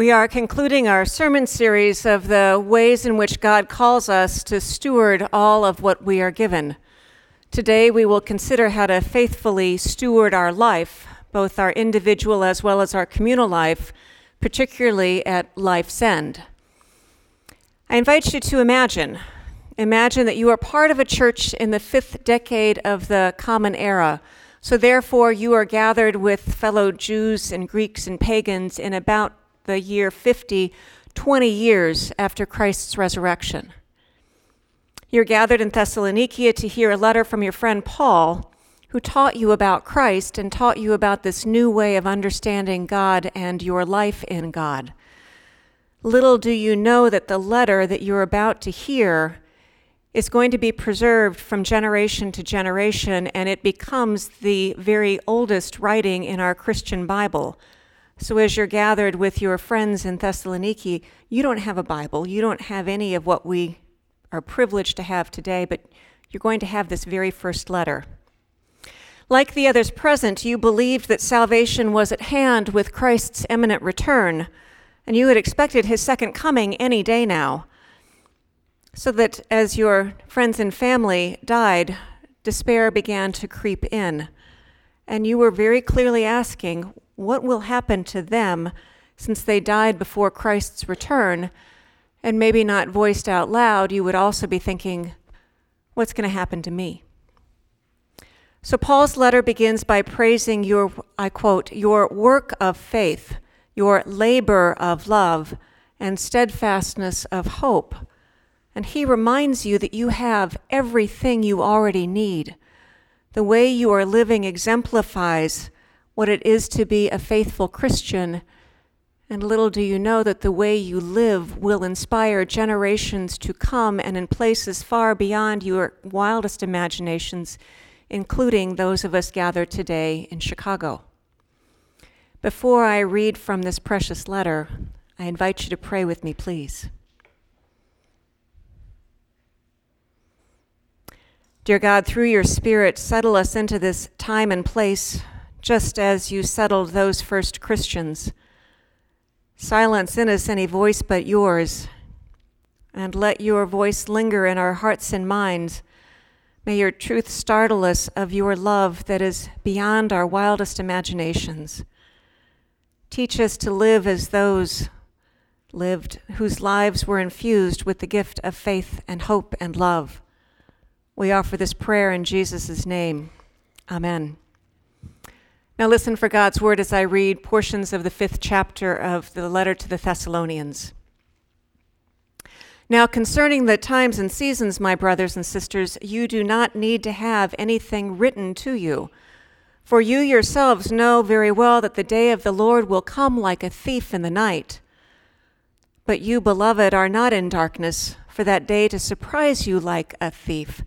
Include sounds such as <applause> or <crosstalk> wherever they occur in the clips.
We are concluding our sermon series of the ways in which God calls us to steward all of what we are given. Today, we will consider how to faithfully steward our life, both our individual as well as our communal life, particularly at life's end. I invite you to imagine. Imagine that you are part of a church in the fifth decade of the Common Era. So, therefore, you are gathered with fellow Jews and Greeks and pagans in about the year 50, 20 years after Christ's resurrection. You're gathered in Thessalonica to hear a letter from your friend Paul, who taught you about Christ and taught you about this new way of understanding God and your life in God. Little do you know that the letter that you're about to hear is going to be preserved from generation to generation, and it becomes the very oldest writing in our Christian Bible. So, as you're gathered with your friends in Thessaloniki, you don't have a Bible. You don't have any of what we are privileged to have today, but you're going to have this very first letter. Like the others present, you believed that salvation was at hand with Christ's imminent return, and you had expected his second coming any day now. So that as your friends and family died, despair began to creep in, and you were very clearly asking, what will happen to them since they died before Christ's return? And maybe not voiced out loud, you would also be thinking, what's going to happen to me? So Paul's letter begins by praising your, I quote, your work of faith, your labor of love, and steadfastness of hope. And he reminds you that you have everything you already need. The way you are living exemplifies what it is to be a faithful Christian. And little do you know that the way you live will inspire generations to come and in places far beyond your wildest imaginations, including those of us gathered today in Chicago. Before I read from this precious letter, I invite you to pray with me, please. Dear God, through your Spirit, settle us into this time and place just as you settled those first Christians. Silence in us any voice but yours, and let your voice linger in our hearts and minds. May your truth startle us of your love that is beyond our wildest imaginations. Teach us to live as those lived whose lives were infused with the gift of faith and hope and love. We offer this prayer in Jesus' name. Amen. Now, listen for God's word as I read portions of the fifth chapter of the letter to the Thessalonians. Now, concerning the times and seasons, my brothers and sisters, you do not need to have anything written to you. For you yourselves know very well that the day of the Lord will come like a thief in the night. But you, beloved, are not in darkness for that day to surprise you like a thief.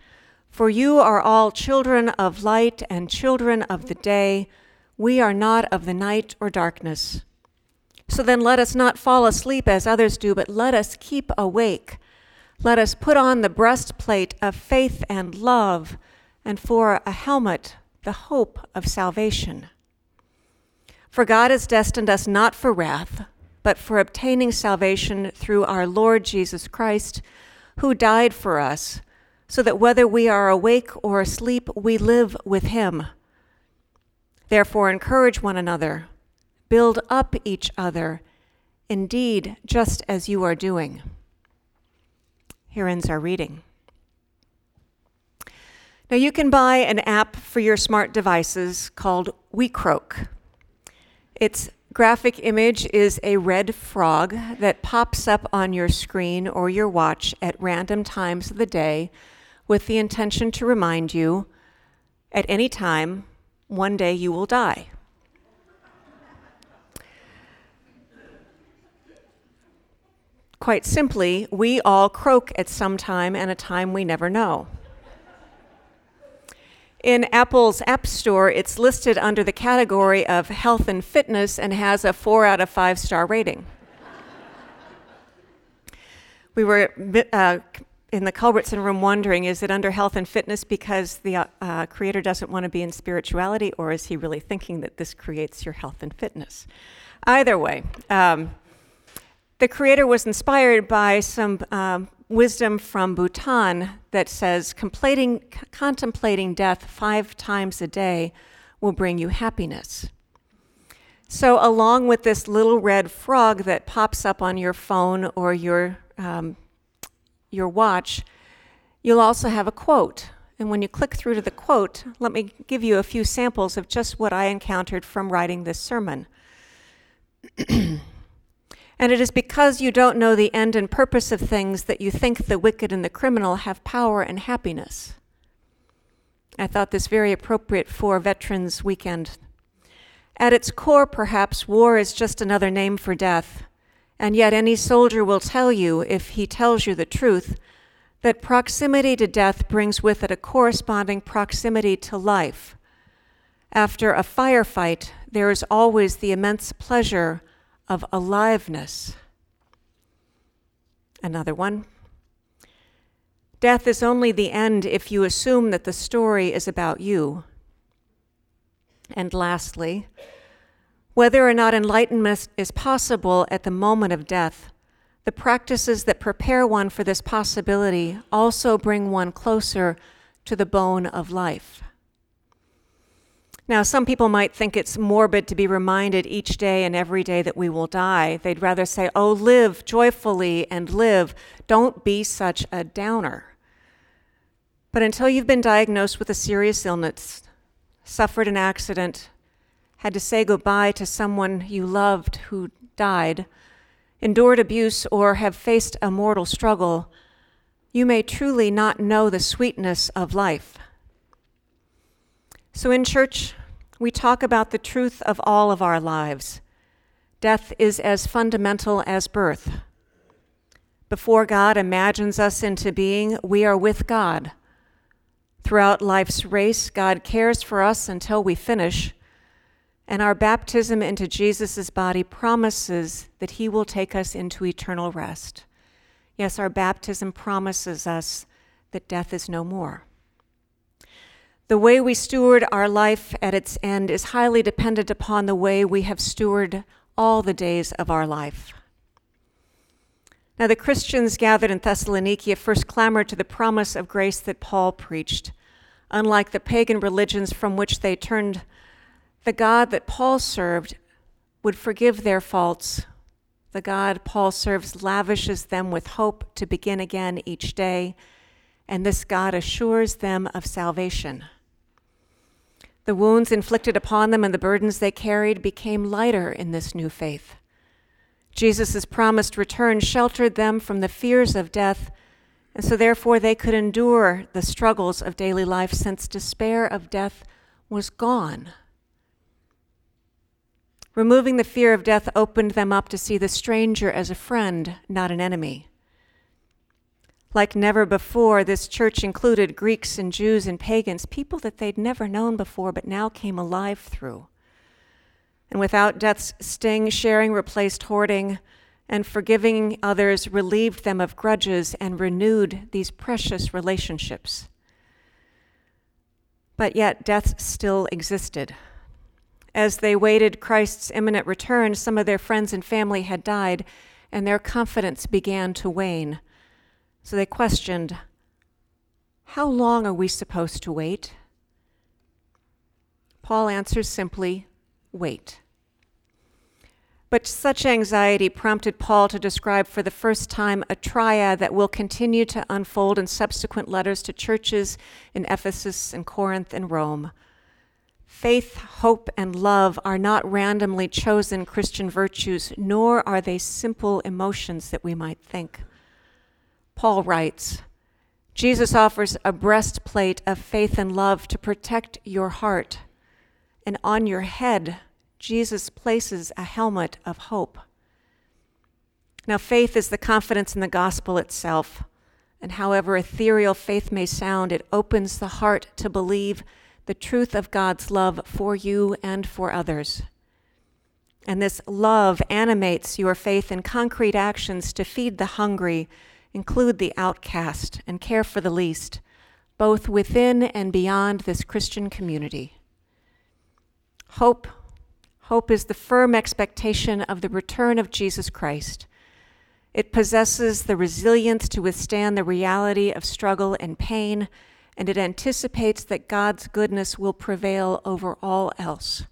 For you are all children of light and children of the day. We are not of the night or darkness. So then let us not fall asleep as others do, but let us keep awake. Let us put on the breastplate of faith and love, and for a helmet, the hope of salvation. For God has destined us not for wrath, but for obtaining salvation through our Lord Jesus Christ, who died for us, so that whether we are awake or asleep, we live with him. Therefore, encourage one another, build up each other, indeed, just as you are doing. Here ends our reading. Now, you can buy an app for your smart devices called WeCroak. Its graphic image is a red frog that pops up on your screen or your watch at random times of the day with the intention to remind you at any time one day you will die. Quite simply, we all croak at some time and a time we never know. In Apple's App Store, it's listed under the category of health and fitness and has a four out of five star rating. we were uh, in the Culbertson room wondering is it under health and fitness because the uh, uh, creator doesn't want to be in spirituality, or is he really thinking that this creates your health and fitness? Either way, um, The creator was inspired by some um, wisdom from Bhutan that says contemplating death five times a day will bring you happiness. So, along with this little red frog that pops up on your phone or your, um, your watch, you'll also have a quote. And when you click through to the quote, let me give you a few samples of just what I encountered from writing this sermon. <clears throat> And it is because you don't know the end and purpose of things that you think the wicked and the criminal have power and happiness. I thought this very appropriate for Veterans Weekend. At its core, perhaps, war is just another name for death. And yet, any soldier will tell you, if he tells you the truth, that proximity to death brings with it a corresponding proximity to life. After a firefight, there is always the immense pleasure of aliveness. Another one. Death is only the end if you assume that the story is about you. And lastly, whether or not enlightenment is possible at the moment of death, the practices that prepare one for this possibility also bring one closer to the bone of life. Now, some people might think it's morbid to be reminded each day and every day that we will die. They'd rather say, Oh, live joyfully and live. Don't be such a downer. But until you've been diagnosed with a serious illness, suffered an accident, had to say goodbye to someone you loved who died, endured abuse, or have faced a mortal struggle, you may truly not know the sweetness of life. So in church, we talk about the truth of all of our lives. Death is as fundamental as birth. Before God imagines us into being, we are with God. Throughout life's race, God cares for us until we finish, and our baptism into Jesus' body promises that He will take us into eternal rest. Yes, our baptism promises us that death is no more. The way we steward our life at its end is highly dependent upon the way we have stewarded all the days of our life. Now, the Christians gathered in Thessalonica first clamored to the promise of grace that Paul preached. Unlike the pagan religions from which they turned, the God that Paul served would forgive their faults. The God Paul serves lavishes them with hope to begin again each day, and this God assures them of salvation. The wounds inflicted upon them and the burdens they carried became lighter in this new faith. Jesus' promised return sheltered them from the fears of death, and so therefore they could endure the struggles of daily life since despair of death was gone. Removing the fear of death opened them up to see the stranger as a friend, not an enemy. Like never before, this church included Greeks and Jews and pagans, people that they'd never known before but now came alive through. And without death's sting, sharing replaced hoarding, and forgiving others relieved them of grudges and renewed these precious relationships. But yet, death still existed. As they waited Christ's imminent return, some of their friends and family had died, and their confidence began to wane. So they questioned, How long are we supposed to wait? Paul answers simply, Wait. But such anxiety prompted Paul to describe for the first time a triad that will continue to unfold in subsequent letters to churches in Ephesus and Corinth and Rome. Faith, hope, and love are not randomly chosen Christian virtues, nor are they simple emotions that we might think. Paul writes Jesus offers a breastplate of faith and love to protect your heart, and on your head, Jesus places a helmet of hope. Now, faith is the confidence in the gospel itself, and however ethereal faith may sound, it opens the heart to believe the truth of God's love for you and for others. And this love animates your faith in concrete actions to feed the hungry include the outcast, and care for the least, both within and beyond this Christian community. Hope, hope is the firm expectation of the return of Jesus Christ. It possesses the resilience to withstand the reality of struggle and pain, and it anticipates that God's goodness will prevail over all else.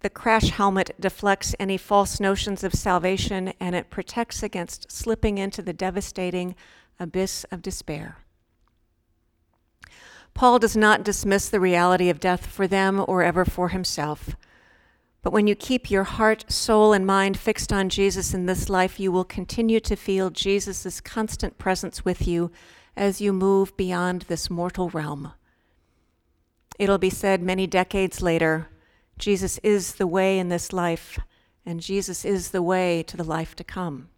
The crash helmet deflects any false notions of salvation and it protects against slipping into the devastating abyss of despair. Paul does not dismiss the reality of death for them or ever for himself. But when you keep your heart, soul, and mind fixed on Jesus in this life, you will continue to feel Jesus' constant presence with you as you move beyond this mortal realm. It'll be said many decades later Jesus is the way in this life, and Jesus is the way to the life to come.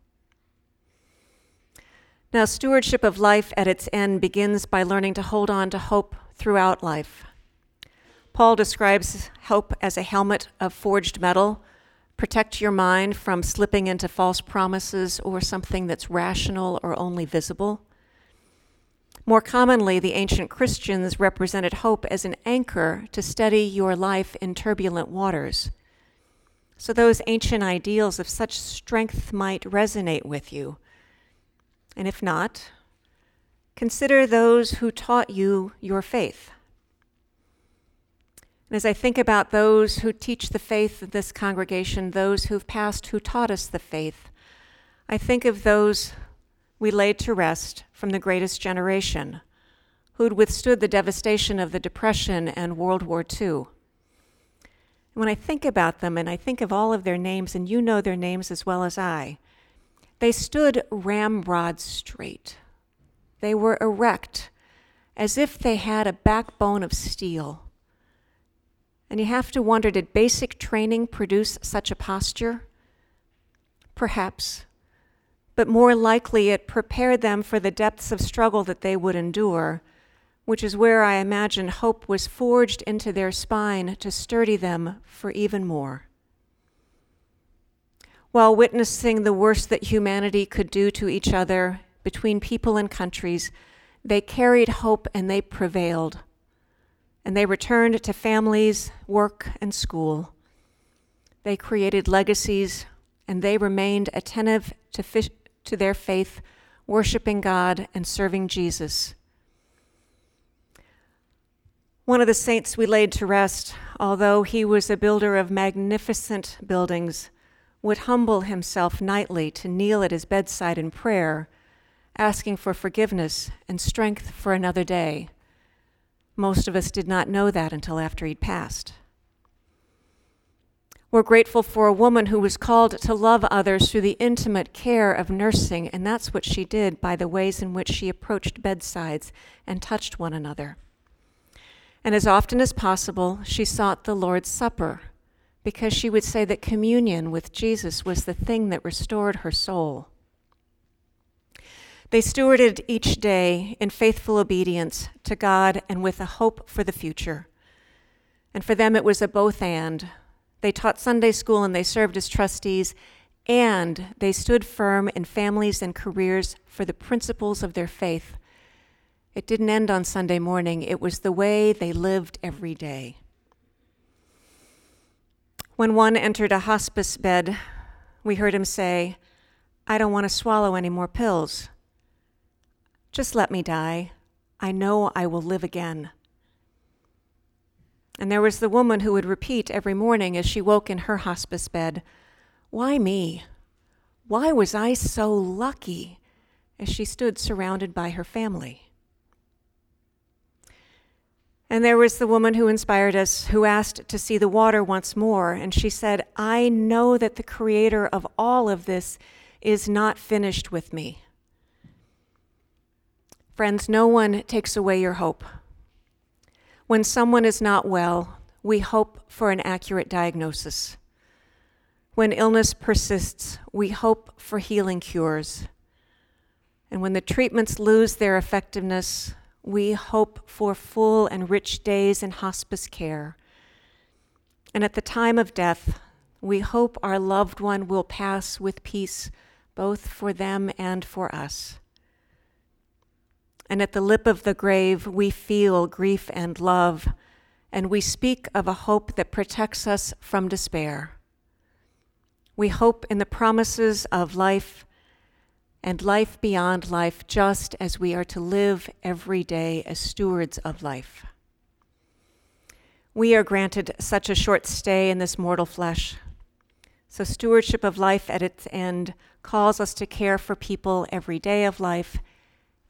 Now, stewardship of life at its end begins by learning to hold on to hope throughout life. Paul describes hope as a helmet of forged metal. Protect your mind from slipping into false promises or something that's rational or only visible. More commonly, the ancient Christians represented hope as an anchor to steady your life in turbulent waters. So, those ancient ideals of such strength might resonate with you. And if not, consider those who taught you your faith. And as I think about those who teach the faith of this congregation, those who've passed who taught us the faith, I think of those we laid to rest from the greatest generation, who'd withstood the devastation of the Depression and World War II. When I think about them and I think of all of their names, and you know their names as well as I, they stood ramrod straight. They were erect, as if they had a backbone of steel. And you have to wonder did basic training produce such a posture? Perhaps but more likely it prepared them for the depths of struggle that they would endure, which is where I imagine hope was forged into their spine to sturdy them for even more. While witnessing the worst that humanity could do to each other between people and countries, they carried hope and they prevailed. And they returned to families, work, and school. They created legacies and they remained attentive to, to their faith, worshiping God and serving Jesus. One of the saints we laid to rest, although he was a builder of magnificent buildings, would humble himself nightly to kneel at his bedside in prayer, asking for forgiveness and strength for another day. Most of us did not know that until after he'd passed. We're grateful for a woman who was called to love others through the intimate care of nursing, and that's what she did by the ways in which she approached bedsides and touched one another. And as often as possible, she sought the Lord's Supper because she would say that communion with Jesus was the thing that restored her soul. They stewarded each day in faithful obedience to God and with a hope for the future. And for them, it was a both and they taught Sunday school and they served as trustees, and they stood firm in families and careers for the principles of their faith. It didn't end on Sunday morning, it was the way they lived every day. When one entered a hospice bed, we heard him say, I don't want to swallow any more pills. Just let me die. I know I will live again. And there was the woman who would repeat every morning as she woke in her hospice bed, Why me? Why was I so lucky? as she stood surrounded by her family. And there was the woman who inspired us, who asked to see the water once more, and she said, I know that the creator of all of this is not finished with me. Friends, no one takes away your hope. When someone is not well, we hope for an accurate diagnosis. When illness persists, we hope for healing cures. And when the treatments lose their effectiveness, we hope for full and rich days in hospice care. And at the time of death, we hope our loved one will pass with peace, both for them and for us and at the lip of the grave we feel grief and love, and we speak of a hope that protects us from despair. We hope in the promises of life and life beyond life, just as we are to live every day as stewards of life. We are granted such a short stay in this mortal flesh. So, stewardship of life at its end calls us to care for people every day of life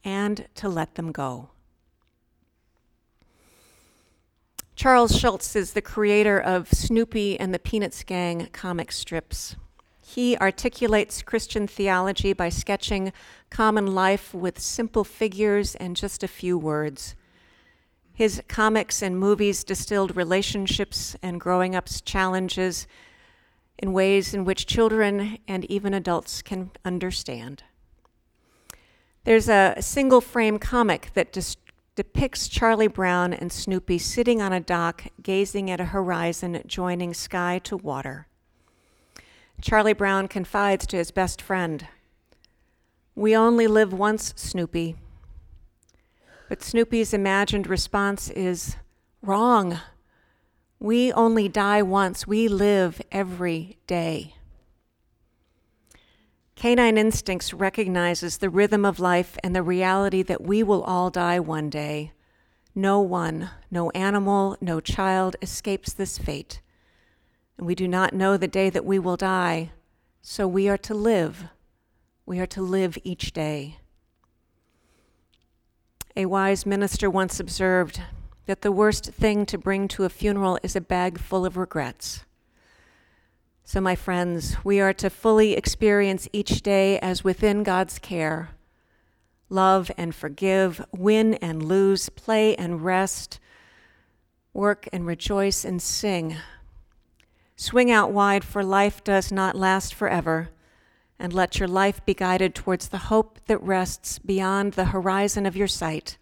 and to let them go. Charles Schulz is the creator of Snoopy and the Peanuts Gang comic strips. He articulates Christian theology by sketching common life with simple figures and just a few words. His comics and movies distilled relationships and growing up's challenges in ways in which children and even adults can understand. There's a single frame comic that depicts Charlie Brown and Snoopy sitting on a dock, gazing at a horizon joining sky to water. Charlie Brown confides to his best friend We only live once, Snoopy. But Snoopy's imagined response is wrong. We only die once, we live every day. Canine Instincts recognizes the rhythm of life and the reality that we will all die one day. No one, no animal, no child escapes this fate and we do not know the day that we will die, so we are to live. We are to live each day. A wise minister once observed that the worst thing to bring to a funeral is a bag full of regrets. So, my friends, we are to fully experience each day as within God's care. Love and forgive, win and lose, play and rest, work and rejoice and sing Swing out wide, for life does not last forever, and let your life be guided towards the hope that rests beyond the horizon of your sight,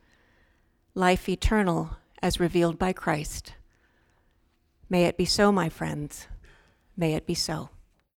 life eternal as revealed by Christ. May it be so, my friends. May it be so.